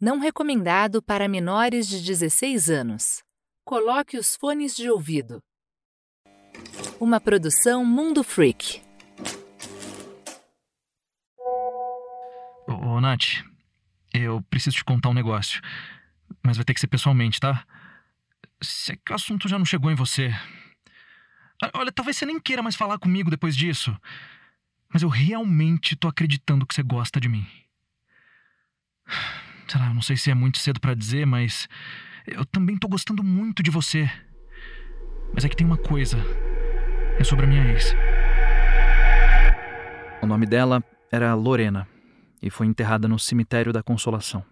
Não recomendado para menores de 16 anos. Coloque os fones de ouvido. Uma produção Mundo Freak. Ô, Nath, eu preciso te contar um negócio. Mas vai ter que ser pessoalmente, tá? Se é que o assunto já não chegou em você. Ah, Olha, talvez você nem queira mais falar comigo depois disso. Mas eu realmente tô acreditando que você gosta de mim. Sei lá, não sei se é muito cedo pra dizer, mas eu também tô gostando muito de você. Mas é que tem uma coisa. É sobre a minha ex. O nome dela era Lorena e foi enterrada no cemitério da Consolação.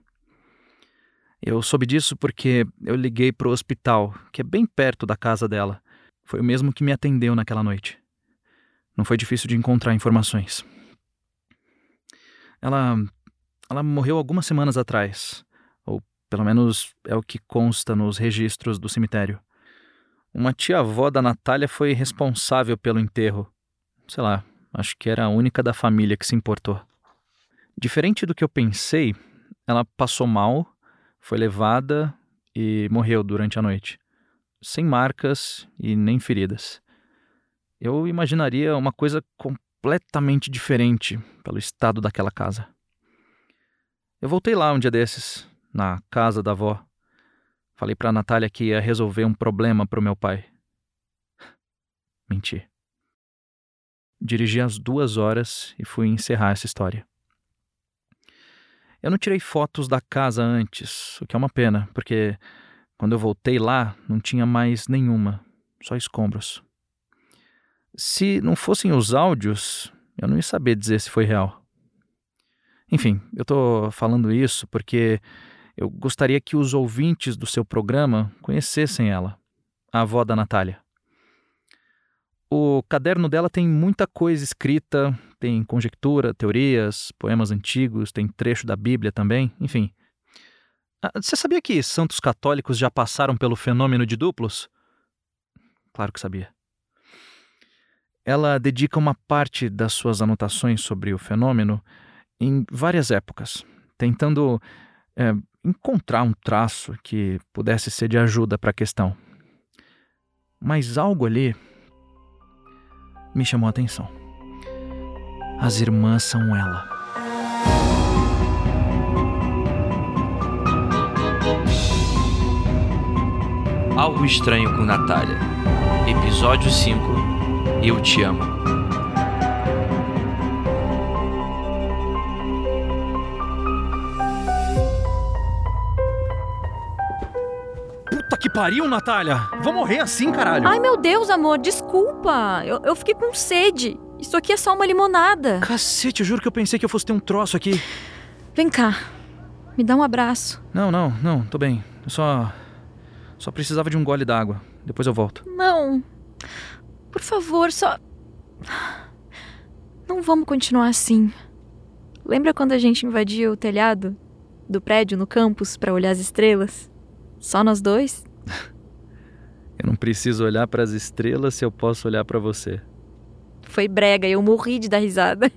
Eu soube disso porque eu liguei pro hospital, que é bem perto da casa dela. Foi o mesmo que me atendeu naquela noite. Não foi difícil de encontrar informações. Ela. Ela morreu algumas semanas atrás. Ou pelo menos é o que consta nos registros do cemitério. Uma tia-avó da Natália foi responsável pelo enterro. Sei lá, acho que era a única da família que se importou. Diferente do que eu pensei, ela passou mal, foi levada e morreu durante a noite. Sem marcas e nem feridas. Eu imaginaria uma coisa completamente diferente pelo estado daquela casa. Eu voltei lá um dia desses, na casa da avó. Falei pra Natália que ia resolver um problema pro meu pai. Menti. Dirigi as duas horas e fui encerrar essa história. Eu não tirei fotos da casa antes, o que é uma pena, porque quando eu voltei lá não tinha mais nenhuma, só escombros. Se não fossem os áudios, eu não ia saber dizer se foi real. Enfim, eu tô falando isso porque eu gostaria que os ouvintes do seu programa conhecessem ela, a avó da Natália. O caderno dela tem muita coisa escrita, tem conjectura, teorias, poemas antigos, tem trecho da Bíblia também, enfim. Ah, Você sabia que santos católicos já passaram pelo fenômeno de duplos? Claro que sabia. Ela dedica uma parte das suas anotações sobre o fenômeno em várias épocas, tentando é, encontrar um traço que pudesse ser de ajuda para a questão. Mas algo ali me chamou a atenção. As irmãs são ela. Algo Estranho com Natália. Episódio 5 Eu Te Amo. Pariu, Natália! Vou morrer assim, caralho! Ai, meu Deus, amor, desculpa. Eu, eu fiquei com sede. Isso aqui é só uma limonada. Cacete, eu juro que eu pensei que eu fosse ter um troço aqui. Vem cá. Me dá um abraço. Não, não, não, tô bem. Eu só. Só precisava de um gole d'água. Depois eu volto. Não. Por favor, só. Não vamos continuar assim. Lembra quando a gente invadia o telhado do prédio no campus para olhar as estrelas? Só nós dois? Eu não preciso olhar para as estrelas se eu posso olhar para você. Foi brega e eu morri de dar risada.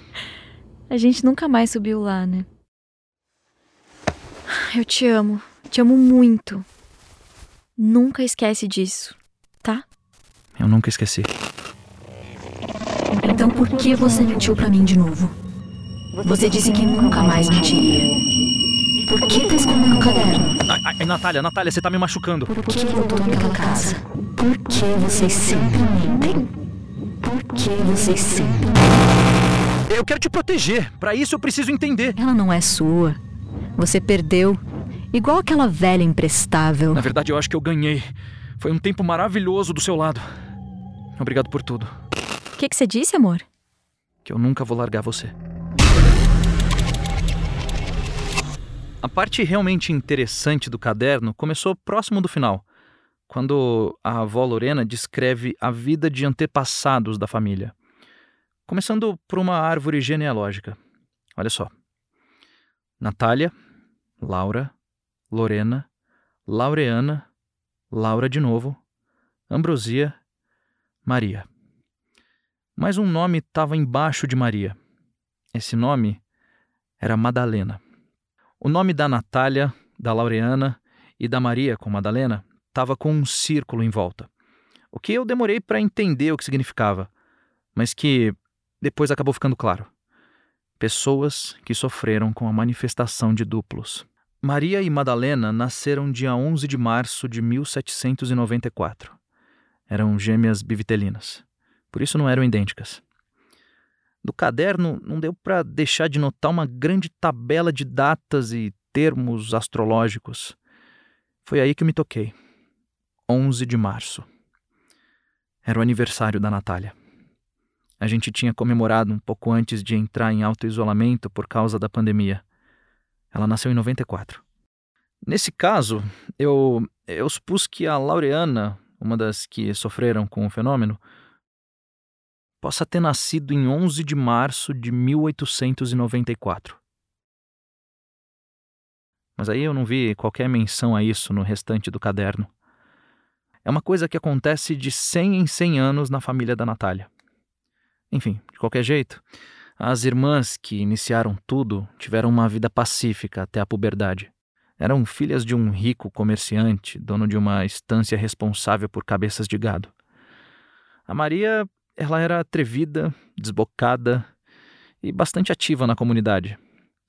a gente nunca mais subiu lá, né? Eu te amo. Te amo muito. Nunca esquece disso, tá? Eu nunca esqueci. Então por que você mentiu pra mim de novo? Você disse que nunca mais mentiria. Por que tá escondendo o caderno? Ai, ai, Natália, Natália, você tá me machucando. Por que voltou naquela casa? Por que vocês sempre mentem? Por que vocês sempre. Eu quero te proteger. Para isso eu preciso entender. Ela não é sua. Você perdeu. Igual aquela velha imprestável. Na verdade, eu acho que eu ganhei. Foi um tempo maravilhoso do seu lado. Obrigado por tudo. O que, que você disse, amor? Que eu nunca vou largar você. A parte realmente interessante do caderno começou próximo do final, quando a avó Lorena descreve a vida de antepassados da família. Começando por uma árvore genealógica. Olha só. Natália, Laura, Lorena, Laureana, Laura de novo, Ambrosia, Maria. Mas um nome estava embaixo de Maria. Esse nome era Madalena. O nome da Natália, da Laureana e da Maria com Madalena estava com um círculo em volta. O que eu demorei para entender o que significava, mas que depois acabou ficando claro. Pessoas que sofreram com a manifestação de duplos. Maria e Madalena nasceram dia 11 de março de 1794. Eram gêmeas bivitelinas. Por isso não eram idênticas. Do caderno não deu para deixar de notar uma grande tabela de datas e termos astrológicos. Foi aí que me toquei. 11 de março. Era o aniversário da Natália. A gente tinha comemorado um pouco antes de entrar em auto-isolamento por causa da pandemia. Ela nasceu em 94. Nesse caso, eu, eu supus que a Laureana, uma das que sofreram com o fenômeno, possa ter nascido em 11 de março de 1894. Mas aí eu não vi qualquer menção a isso no restante do caderno. É uma coisa que acontece de 100 em 100 anos na família da Natália. Enfim, de qualquer jeito, as irmãs que iniciaram tudo tiveram uma vida pacífica até a puberdade. Eram filhas de um rico comerciante, dono de uma estância responsável por cabeças de gado. A Maria, ela era atrevida, desbocada e bastante ativa na comunidade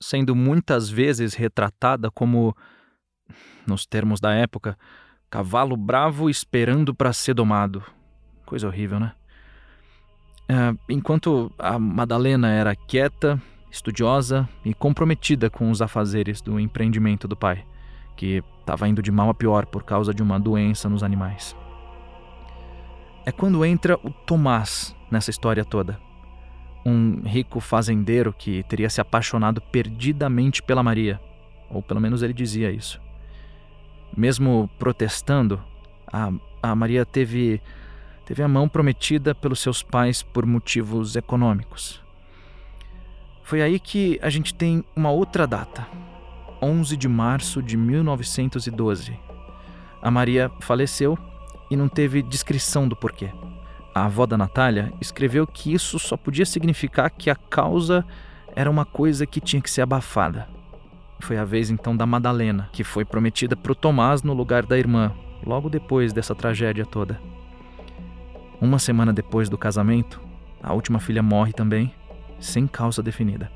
sendo muitas vezes retratada como, nos termos da época, cavalo bravo esperando para ser domado. Coisa horrível, né? É, enquanto a Madalena era quieta, estudiosa e comprometida com os afazeres do empreendimento do pai, que estava indo de mal a pior por causa de uma doença nos animais. É quando entra o Tomás nessa história toda um rico fazendeiro que teria se apaixonado perdidamente pela Maria, ou pelo menos ele dizia isso. Mesmo protestando, a, a Maria teve, teve a mão prometida pelos seus pais por motivos econômicos. Foi aí que a gente tem uma outra data, 11 de março de 1912. A Maria faleceu e não teve descrição do porquê a avó da Natália, escreveu que isso só podia significar que a causa era uma coisa que tinha que ser abafada. Foi a vez então da Madalena, que foi prometida para o Tomás no lugar da irmã, logo depois dessa tragédia toda. Uma semana depois do casamento, a última filha morre também, sem causa definida.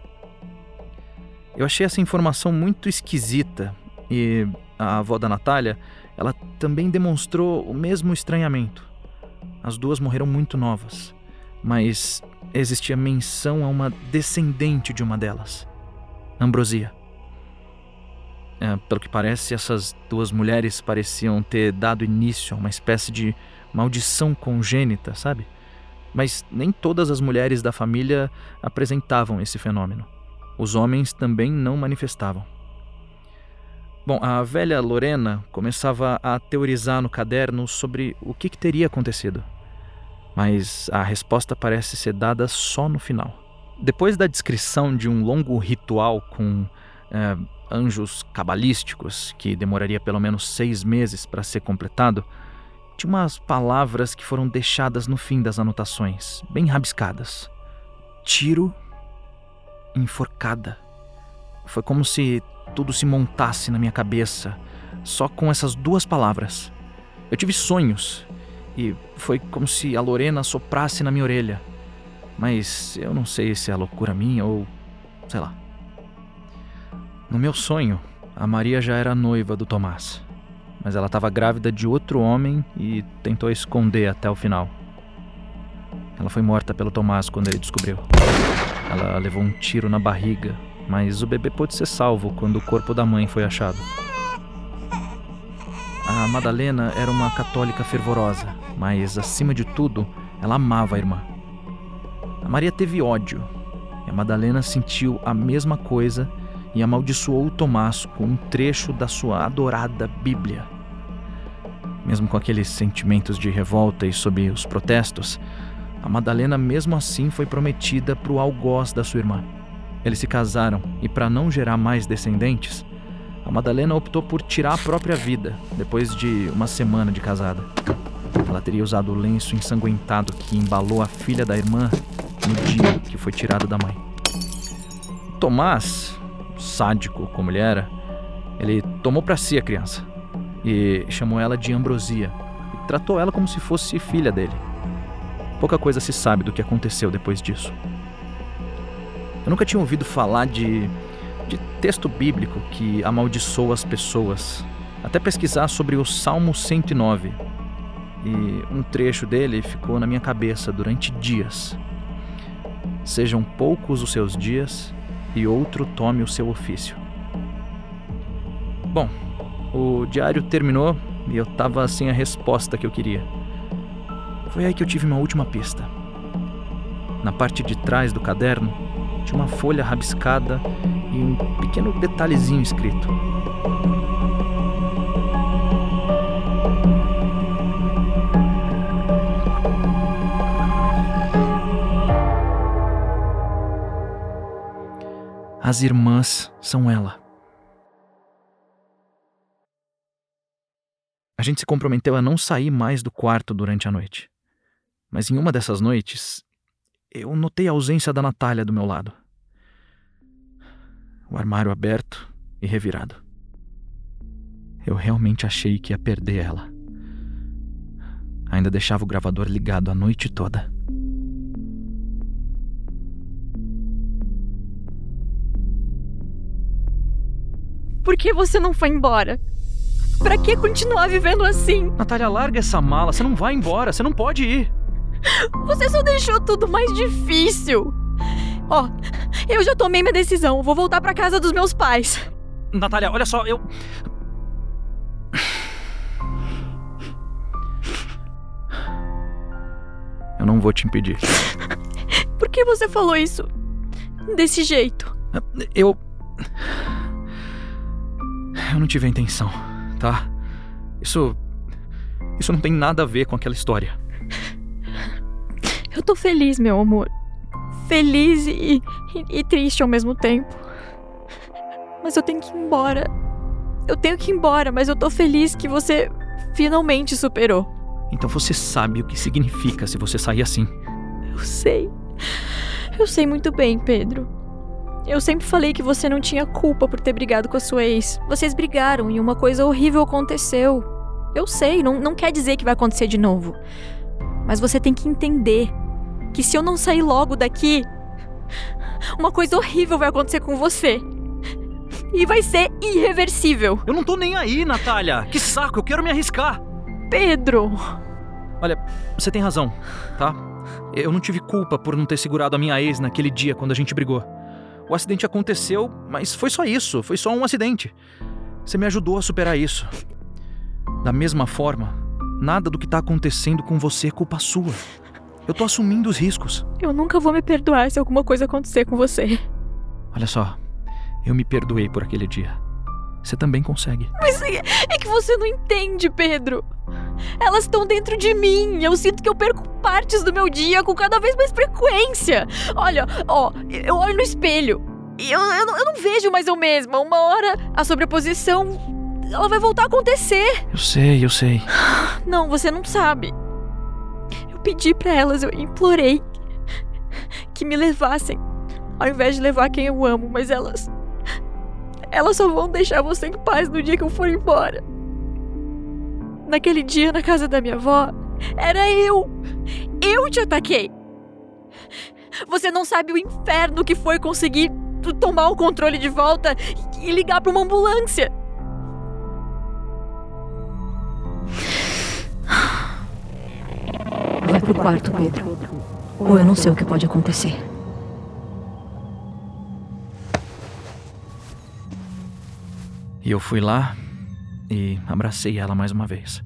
Eu achei essa informação muito esquisita e a avó da Natália, ela também demonstrou o mesmo estranhamento. As duas morreram muito novas, mas existia menção a uma descendente de uma delas, Ambrosia. É, pelo que parece, essas duas mulheres pareciam ter dado início a uma espécie de maldição congênita, sabe? Mas nem todas as mulheres da família apresentavam esse fenômeno. Os homens também não manifestavam. Bom, a velha Lorena começava a teorizar no caderno sobre o que, que teria acontecido mas a resposta parece ser dada só no final. Depois da descrição de um longo ritual com é, anjos cabalísticos, que demoraria pelo menos seis meses para ser completado, tinha umas palavras que foram deixadas no fim das anotações, bem rabiscadas: tiro, enforcada. Foi como se tudo se montasse na minha cabeça, só com essas duas palavras. Eu tive sonhos e foi como se a Lorena soprasse na minha orelha. Mas eu não sei se é loucura minha ou. sei lá. No meu sonho, a Maria já era noiva do Tomás. Mas ela estava grávida de outro homem e tentou esconder até o final. Ela foi morta pelo Tomás quando ele descobriu. Ela levou um tiro na barriga, mas o bebê pôde ser salvo quando o corpo da mãe foi achado. A Madalena era uma católica fervorosa, mas acima de tudo, ela amava a irmã. A Maria teve ódio, e a Madalena sentiu a mesma coisa e amaldiçoou o Tomás com um trecho da sua adorada Bíblia. Mesmo com aqueles sentimentos de revolta e sob os protestos, a Madalena mesmo assim foi prometida para o algoz da sua irmã. Eles se casaram e, para não gerar mais descendentes, a Madalena optou por tirar a própria vida depois de uma semana de casada. Ela teria usado o lenço ensanguentado que embalou a filha da irmã no dia que foi tirado da mãe. Tomás, sádico como ele era, ele tomou para si a criança e chamou ela de Ambrosia e tratou ela como se fosse filha dele. Pouca coisa se sabe do que aconteceu depois disso. Eu nunca tinha ouvido falar de, de texto bíblico que amaldiçoa as pessoas. Até pesquisar sobre o Salmo 109. E um trecho dele ficou na minha cabeça durante dias. Sejam poucos os seus dias e outro tome o seu ofício. Bom, o diário terminou e eu tava sem a resposta que eu queria. Foi aí que eu tive uma última pista. Na parte de trás do caderno tinha uma folha rabiscada e um pequeno detalhezinho escrito. As irmãs são ela. A gente se comprometeu a não sair mais do quarto durante a noite. Mas em uma dessas noites, eu notei a ausência da Natália do meu lado. O armário aberto e revirado. Eu realmente achei que ia perder ela. Ainda deixava o gravador ligado a noite toda. Por que você não foi embora? Pra que continuar vivendo assim? Natália, larga essa mala. Você não vai embora. Você não pode ir. Você só deixou tudo mais difícil. Ó, eu já tomei minha decisão. Vou voltar pra casa dos meus pais. Natália, olha só, eu. Eu não vou te impedir. Por que você falou isso? Desse jeito? Eu. Eu não tive a intenção, tá? Isso. Isso não tem nada a ver com aquela história. Eu tô feliz, meu amor. Feliz e, e, e triste ao mesmo tempo. Mas eu tenho que ir embora. Eu tenho que ir embora, mas eu tô feliz que você finalmente superou. Então você sabe o que significa se você sair assim. Eu sei. Eu sei muito bem, Pedro. Eu sempre falei que você não tinha culpa por ter brigado com a sua ex. Vocês brigaram e uma coisa horrível aconteceu. Eu sei, não, não quer dizer que vai acontecer de novo. Mas você tem que entender que se eu não sair logo daqui, uma coisa horrível vai acontecer com você. E vai ser irreversível. Eu não tô nem aí, Natália. Que saco, eu quero me arriscar. Pedro! Olha, você tem razão, tá? Eu não tive culpa por não ter segurado a minha ex naquele dia quando a gente brigou. O acidente aconteceu, mas foi só isso, foi só um acidente. Você me ajudou a superar isso. Da mesma forma, nada do que tá acontecendo com você é culpa sua. Eu tô assumindo os riscos. Eu nunca vou me perdoar se alguma coisa acontecer com você. Olha só, eu me perdoei por aquele dia. Você também consegue. Mas é, é que você não entende, Pedro. Elas estão dentro de mim. Eu sinto que eu perco partes do meu dia com cada vez mais frequência. Olha, ó, eu olho no espelho. E eu, eu, não, eu não vejo mais eu mesma. Uma hora a sobreposição. Ela vai voltar a acontecer. Eu sei, eu sei. Não, você não sabe. Pedi para elas, eu implorei que me levassem, ao invés de levar quem eu amo, mas elas. Elas só vão deixar você em paz no dia que eu for embora. Naquele dia na casa da minha avó, era eu. Eu te ataquei. Você não sabe o inferno que foi conseguir tomar o controle de volta e ligar para uma ambulância. Pro quarto, Pedro. Ou eu não sei o que pode acontecer. E eu fui lá e abracei ela mais uma vez.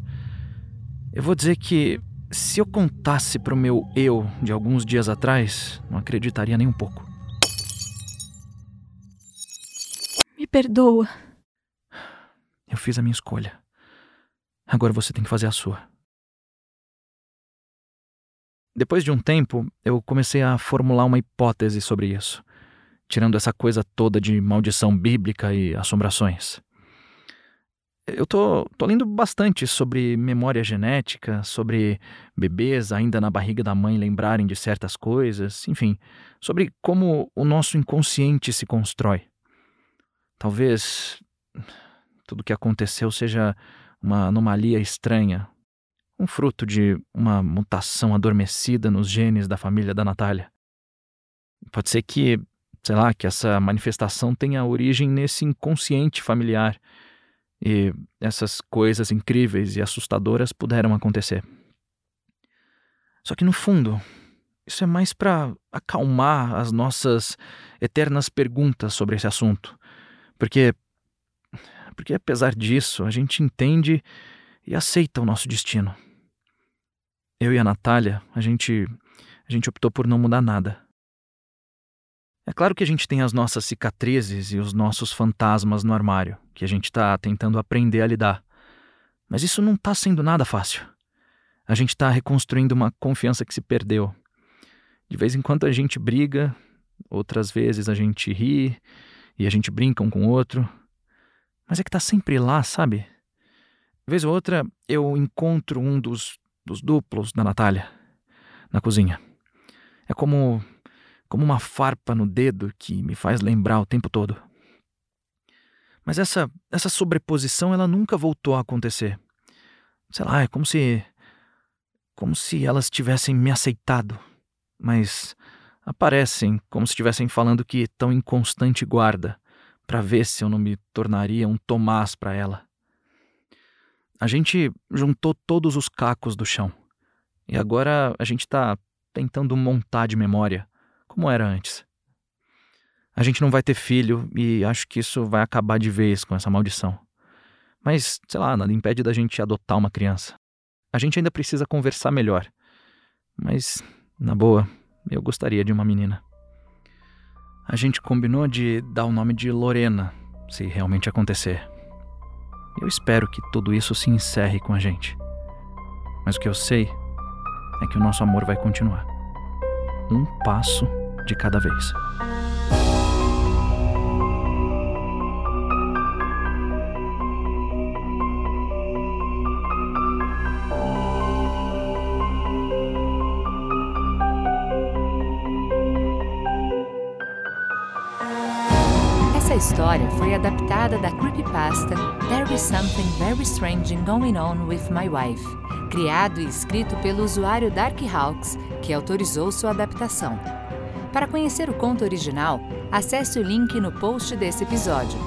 Eu vou dizer que se eu contasse pro meu eu de alguns dias atrás, não acreditaria nem um pouco. Me perdoa. Eu fiz a minha escolha. Agora você tem que fazer a sua. Depois de um tempo, eu comecei a formular uma hipótese sobre isso, tirando essa coisa toda de maldição bíblica e assombrações. Eu tô, tô lendo bastante sobre memória genética, sobre bebês ainda na barriga da mãe lembrarem de certas coisas, enfim, sobre como o nosso inconsciente se constrói. Talvez tudo o que aconteceu seja uma anomalia estranha, um fruto de uma mutação adormecida nos genes da família da Natália. Pode ser que, sei lá, que essa manifestação tenha origem nesse inconsciente familiar e essas coisas incríveis e assustadoras puderam acontecer. Só que no fundo, isso é mais para acalmar as nossas eternas perguntas sobre esse assunto. Porque porque apesar disso, a gente entende e aceita o nosso destino. Eu e a Natália, a gente a gente optou por não mudar nada. É claro que a gente tem as nossas cicatrizes e os nossos fantasmas no armário, que a gente está tentando aprender a lidar. Mas isso não está sendo nada fácil. A gente está reconstruindo uma confiança que se perdeu. De vez em quando a gente briga, outras vezes a gente ri e a gente brinca um com o outro. Mas é que tá sempre lá, sabe? Vez ou outra eu encontro um dos, dos duplos da Natália na cozinha. É como como uma farpa no dedo que me faz lembrar o tempo todo. Mas essa essa sobreposição ela nunca voltou a acontecer. Sei lá, é como se como se elas tivessem me aceitado, mas aparecem como se estivessem falando que estão em constante guarda para ver se eu não me tornaria um Tomás para ela. A gente juntou todos os cacos do chão e agora a gente está tentando montar de memória como era antes. A gente não vai ter filho e acho que isso vai acabar de vez com essa maldição. Mas, sei lá, nada impede da gente adotar uma criança. A gente ainda precisa conversar melhor. Mas, na boa, eu gostaria de uma menina. A gente combinou de dar o nome de Lorena, se realmente acontecer. Eu espero que tudo isso se encerre com a gente. Mas o que eu sei é que o nosso amor vai continuar. Um passo de cada vez. História foi adaptada da creepypasta There is Something Very Strange Going On with My Wife, criado e escrito pelo usuário Darkhawks, que autorizou sua adaptação. Para conhecer o conto original, acesse o link no post desse episódio.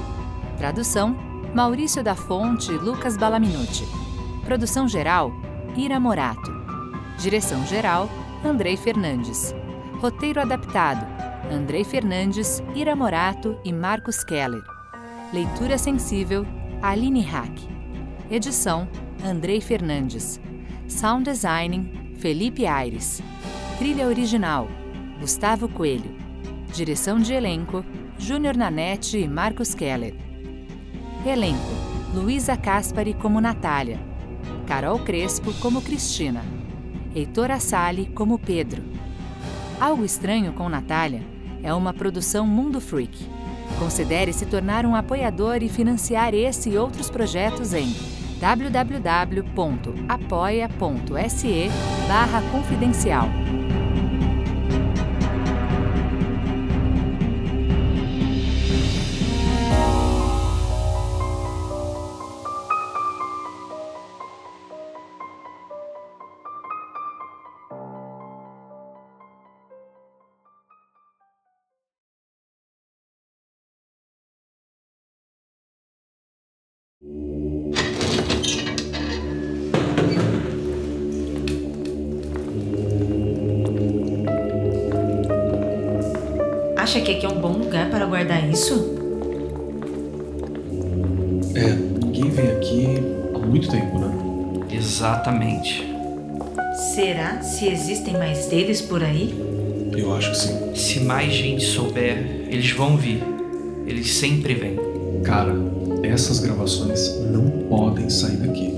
Tradução: Maurício da Fonte e Lucas Balaminuti. Produção geral: Ira Morato. Direção geral: Andrei Fernandes. Roteiro adaptado: Andrei Fernandes, Ira Morato e Marcos Keller. Leitura sensível, Aline Hack. Edição, Andrei Fernandes. Sound Designing, Felipe Aires. Trilha original, Gustavo Coelho. Direção de elenco, Júnior Nanete e Marcos Keller. Elenco, Luísa Caspari como Natália. Carol Crespo como Cristina. Heitor Assali como Pedro. Algo Estranho com Natália é uma produção Mundo Freak. Considere se tornar um apoiador e financiar esse e outros projetos em www.apoia.se É, ninguém vem aqui há muito tempo, né? Exatamente. Será se existem mais deles por aí? Eu acho que sim. Se mais gente souber, eles vão vir. Eles sempre vêm. Cara, essas gravações não podem sair daqui.